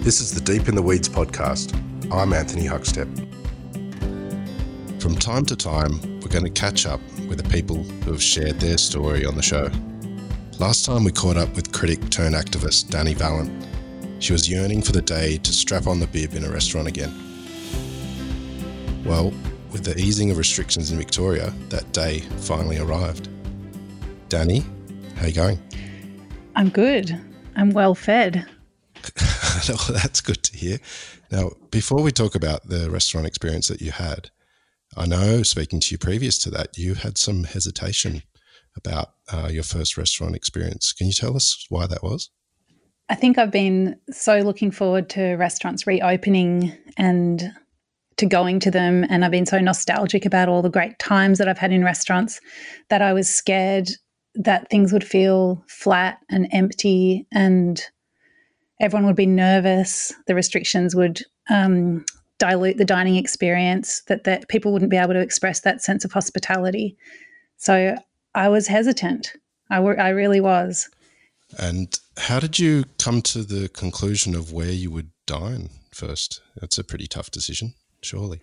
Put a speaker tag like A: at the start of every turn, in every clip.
A: This is the Deep in the Weeds podcast. I'm Anthony Huckstep. From time to time, we're going to catch up with the people who have shared their story on the show. Last time we caught up with critic turned activist Dani Valent. She was yearning for the day to strap on the bib in a restaurant again. Well, with the easing of restrictions in Victoria, that day finally arrived. Dani, how you going?
B: I'm good. I'm well fed.
A: well, that's good to hear. Now, before we talk about the restaurant experience that you had, I know speaking to you previous to that, you had some hesitation about uh, your first restaurant experience. Can you tell us why that was?
B: I think I've been so looking forward to restaurants reopening and to going to them. And I've been so nostalgic about all the great times that I've had in restaurants that I was scared that things would feel flat and empty and everyone would be nervous. The restrictions would um, dilute the dining experience, that, that people wouldn't be able to express that sense of hospitality. So I was hesitant. I, I really was.
A: And how did you come to the conclusion of where you would dine first? That's a pretty tough decision, surely.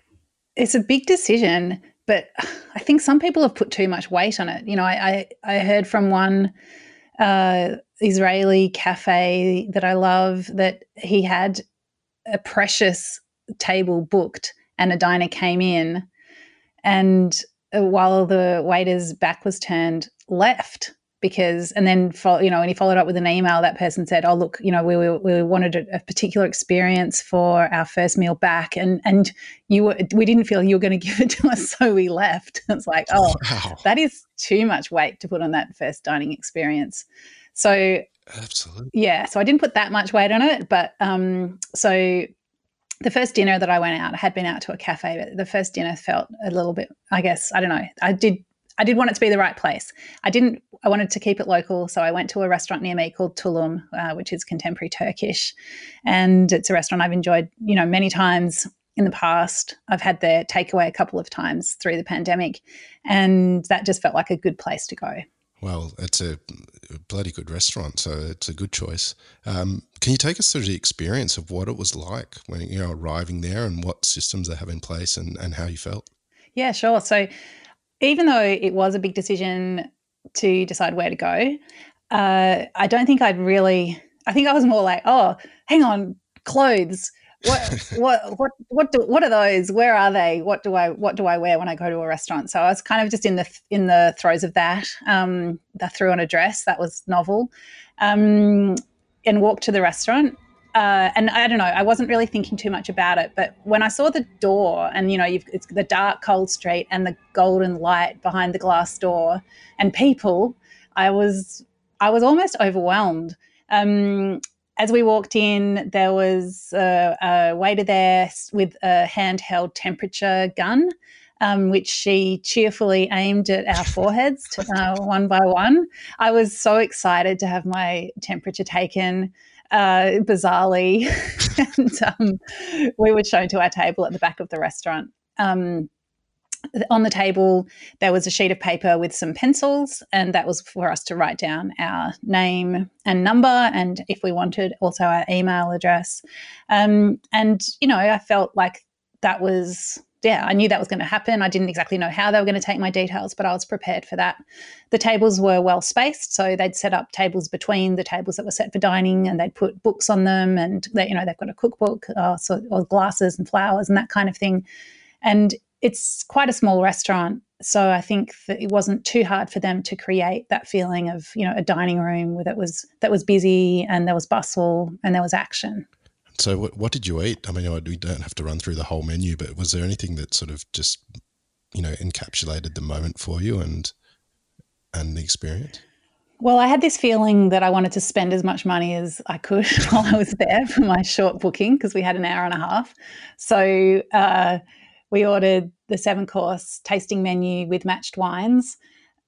B: It's a big decision, but I think some people have put too much weight on it. You know, I, I, I heard from one uh, Israeli cafe that I love that he had a precious table booked and a diner came in. And uh, while the waiter's back was turned left because and then you know when he followed up with an email that person said oh look you know we, we, we wanted a, a, particular experience for our first meal back and and you were we didn't feel you were going to give it to us so we left it's like oh wow. that is too much weight to put on that first dining experience so
A: absolutely
B: yeah so i didn't put that much weight on it but um so the first dinner that I went out, I had been out to a cafe, but the first dinner felt a little bit, I guess, I don't know. I did I did want it to be the right place. I didn't. I wanted to keep it local, so I went to a restaurant near me called Tulum, uh, which is contemporary Turkish, and it's a restaurant I've enjoyed, you know, many times in the past. I've had their takeaway a couple of times through the pandemic, and that just felt like a good place to go.
A: Well, it's a bloody good restaurant, so it's a good choice. Um, can you take us through the experience of what it was like when you know arriving there and what systems they have in place and, and how you felt?
B: Yeah, sure. So even though it was a big decision to decide where to go, uh, I don't think I'd really. I think I was more like, oh, hang on, clothes. What what what what do, what are those? Where are they? What do I what do I wear when I go to a restaurant? So I was kind of just in the in the throes of that. Um, I threw on a dress that was novel, um, and walked to the restaurant uh, and I don't know, I wasn't really thinking too much about it. But when I saw the door, and you know, it's the dark, cold street and the golden light behind the glass door, and people, I was, I was almost overwhelmed. Um, as we walked in, there was a, a waiter there with a handheld temperature gun. Um, which she cheerfully aimed at our foreheads to, uh, one by one. I was so excited to have my temperature taken uh, bizarrely. and um, we were shown to our table at the back of the restaurant. Um, on the table, there was a sheet of paper with some pencils, and that was for us to write down our name and number, and if we wanted, also our email address. Um, and, you know, I felt like that was yeah, I knew that was going to happen. I didn't exactly know how they were going to take my details, but I was prepared for that. The tables were well spaced, so they'd set up tables between the tables that were set for dining, and they'd put books on them, and they, you know they've got a cookbook, uh, so, or glasses and flowers and that kind of thing. And it's quite a small restaurant, so I think that it wasn't too hard for them to create that feeling of you know a dining room that was that was busy and there was bustle and there was action.
A: So, what, what did you eat? I mean, we don't have to run through the whole menu, but was there anything that sort of just, you know, encapsulated the moment for you and and the experience?
B: Well, I had this feeling that I wanted to spend as much money as I could while I was there for my short booking because we had an hour and a half. So uh, we ordered the seven course tasting menu with matched wines.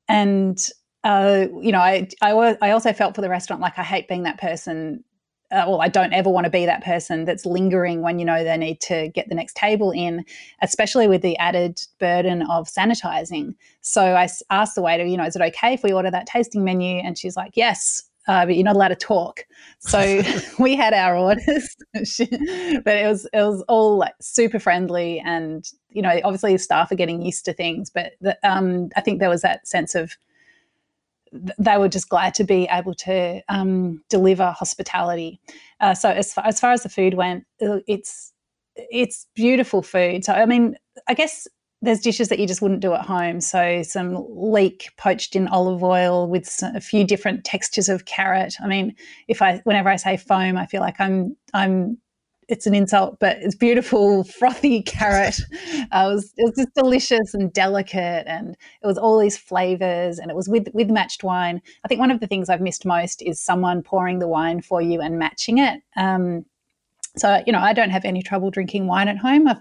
B: And, uh, you know, I, I, I also felt for the restaurant like I hate being that person uh, well, I don't ever want to be that person that's lingering when you know they need to get the next table in, especially with the added burden of sanitizing. So I asked the waiter, you know, is it okay if we order that tasting menu? And she's like, yes. uh, but you're not allowed to talk. So we had our orders, but it was it was all like super friendly, and you know, obviously staff are getting used to things, but the, um, I think there was that sense of they were just glad to be able to um, deliver hospitality. Uh, so as far, as far as the food went, it's it's beautiful food. So I mean, I guess there's dishes that you just wouldn't do at home. So some leek poached in olive oil with some, a few different textures of carrot. I mean, if I whenever I say foam, I feel like I'm I'm it's an insult, but it's beautiful, frothy carrot. uh, it, was, it was just delicious and delicate, and it was all these flavors, and it was with with matched wine. I think one of the things I've missed most is someone pouring the wine for you and matching it. Um, so, you know, I don't have any trouble drinking wine at home. i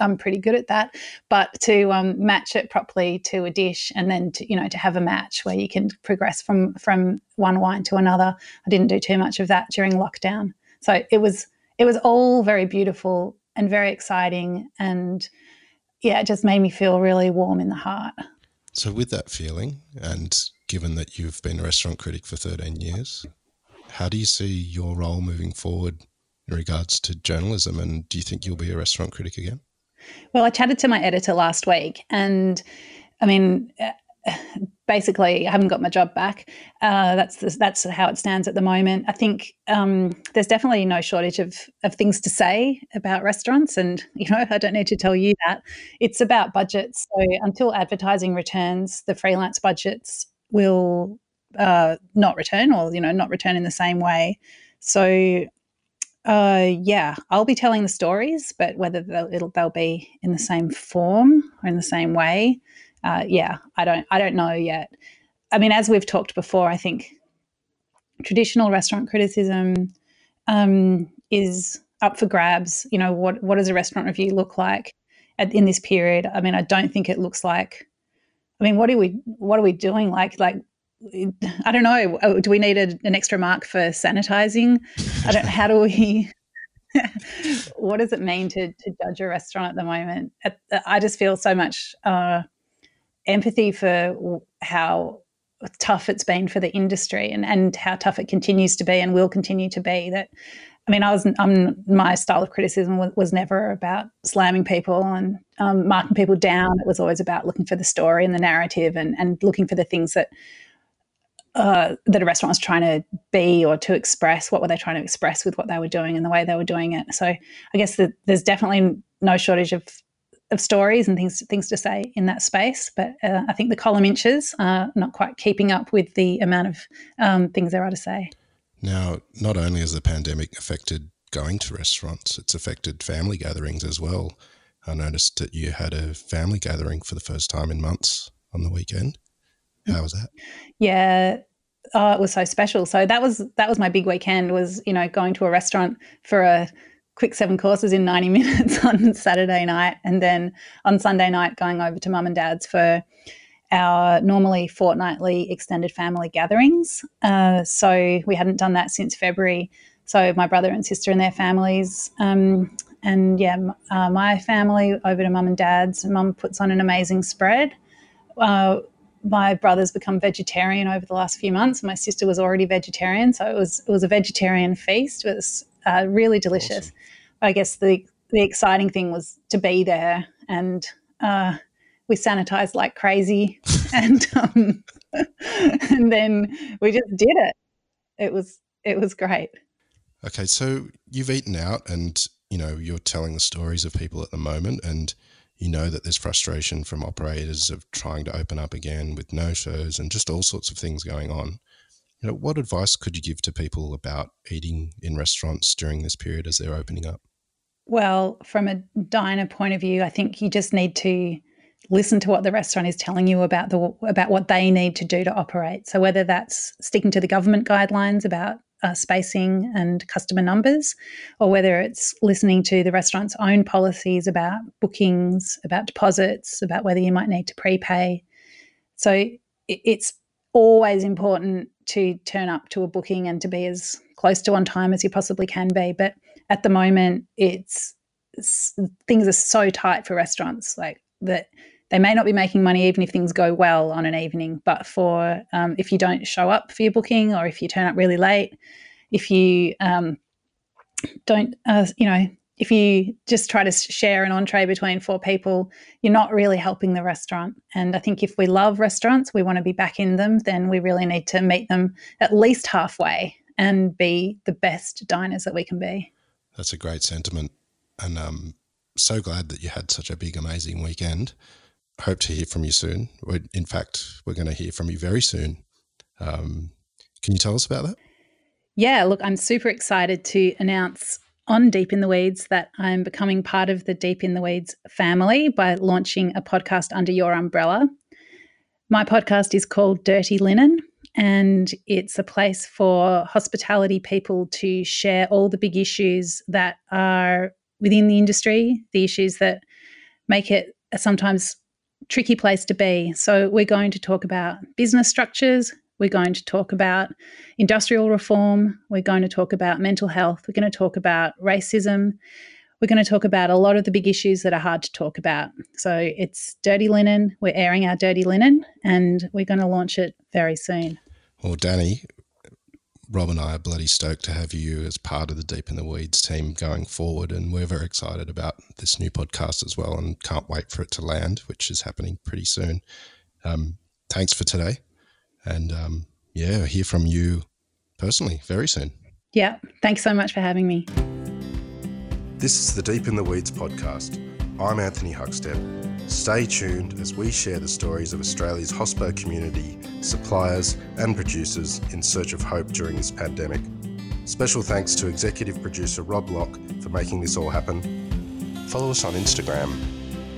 B: am pretty good at that. But to um, match it properly to a dish and then, to, you know, to have a match where you can progress from from one wine to another, I didn't do too much of that during lockdown. So it was it was all very beautiful and very exciting, and yeah, it just made me feel really warm in the heart.
A: So, with that feeling, and given that you've been a restaurant critic for 13 years, how do you see your role moving forward in regards to journalism? And do you think you'll be a restaurant critic again?
B: Well, I chatted to my editor last week, and I mean, basically, I haven't got my job back. Uh, that's the, that's how it stands at the moment. I think um, there's definitely no shortage of of things to say about restaurants, and you know, I don't need to tell you that. It's about budgets. So until advertising returns, the freelance budgets will uh, not return, or you know, not return in the same way. So uh, yeah, I'll be telling the stories, but whether they'll, it'll they'll be in the same form or in the same way, uh, yeah, I don't I don't know yet. I mean, as we've talked before, I think traditional restaurant criticism um, is up for grabs. You know, what what does a restaurant review look like at, in this period? I mean, I don't think it looks like. I mean, what are we what are we doing? Like like I don't know. Oh, do we need a, an extra mark for sanitizing? I don't. How do we? what does it mean to to judge a restaurant at the moment? I just feel so much uh, empathy for how tough it's been for the industry and and how tough it continues to be and will continue to be. That I mean, I was I'm, my style of criticism was, was never about slamming people and um, marking people down. It was always about looking for the story and the narrative and and looking for the things that uh, that a restaurant was trying to be or to express. What were they trying to express with what they were doing and the way they were doing it? So I guess that there's definitely no shortage of of stories and things things to say in that space. But uh, I think the column inches are not quite keeping up with the amount of um, things there are to say.
A: Now, not only has the pandemic affected going to restaurants, it's affected family gatherings as well. I noticed that you had a family gathering for the first time in months on the weekend. How was that?
B: Yeah, oh, it was so special. So that was that was my big weekend. Was you know going to a restaurant for a quick seven courses in 90 minutes on Saturday night, and then on Sunday night going over to mum and dad's for our normally fortnightly extended family gatherings. Uh, so we hadn't done that since February. So my brother and sister and their families. Um, and yeah, uh, my family over to mum and dad's. Mum puts on an amazing spread. Uh, my brother's become vegetarian over the last few months. My sister was already vegetarian, so it was it was a vegetarian feast. It was uh, really delicious. Awesome. I guess the the exciting thing was to be there, and uh, we sanitized like crazy, and um, and then we just did it. It was it was great.
A: Okay, so you've eaten out, and you know you're telling the stories of people at the moment, and you know that there's frustration from operators of trying to open up again with no shows and just all sorts of things going on. You know, what advice could you give to people about eating in restaurants during this period as they're opening up?
B: Well, from a diner point of view, I think you just need to listen to what the restaurant is telling you about the about what they need to do to operate. So whether that's sticking to the government guidelines about uh, spacing and customer numbers, or whether it's listening to the restaurant's own policies about bookings, about deposits, about whether you might need to prepay. So it's always important to turn up to a booking and to be as close to on time as you possibly can be. But at the moment, it's, it's things are so tight for restaurants, like that they may not be making money even if things go well on an evening. But for um, if you don't show up for your booking or if you turn up really late, if you um, don't, uh, you know, if you just try to share an entree between four people, you're not really helping the restaurant. And I think if we love restaurants, we want to be back in them, then we really need to meet them at least halfway and be the best diners that we can be.
A: That's a great sentiment. And I'm um, so glad that you had such a big, amazing weekend. Hope to hear from you soon. In fact, we're going to hear from you very soon. Um, can you tell us about that?
B: Yeah, look, I'm super excited to announce on Deep in the Weeds that I'm becoming part of the Deep in the Weeds family by launching a podcast under your umbrella. My podcast is called Dirty Linen, and it's a place for hospitality people to share all the big issues that are within the industry, the issues that make it a sometimes tricky place to be. So, we're going to talk about business structures, we're going to talk about industrial reform. We're going to talk about mental health. We're going to talk about racism. We're going to talk about a lot of the big issues that are hard to talk about. So it's Dirty Linen. We're airing our Dirty Linen and we're going to launch it very soon.
A: Well, Dani, Rob and I are bloody stoked to have you as part of the Deep in the Weeds team going forward. And we're very excited about this new podcast as well and can't wait for it to land, which is happening pretty soon. Um, thanks for today and um, yeah, hear from you personally very soon.
B: Yeah. Thanks so much for having me.
A: This is the Deep in the Weeds podcast. I'm Anthony Huckstep. Stay tuned as we share the stories of Australia's hospo community, suppliers, and producers in search of hope during this pandemic. Special thanks to executive producer Rob Locke for making this all happen. Follow us on Instagram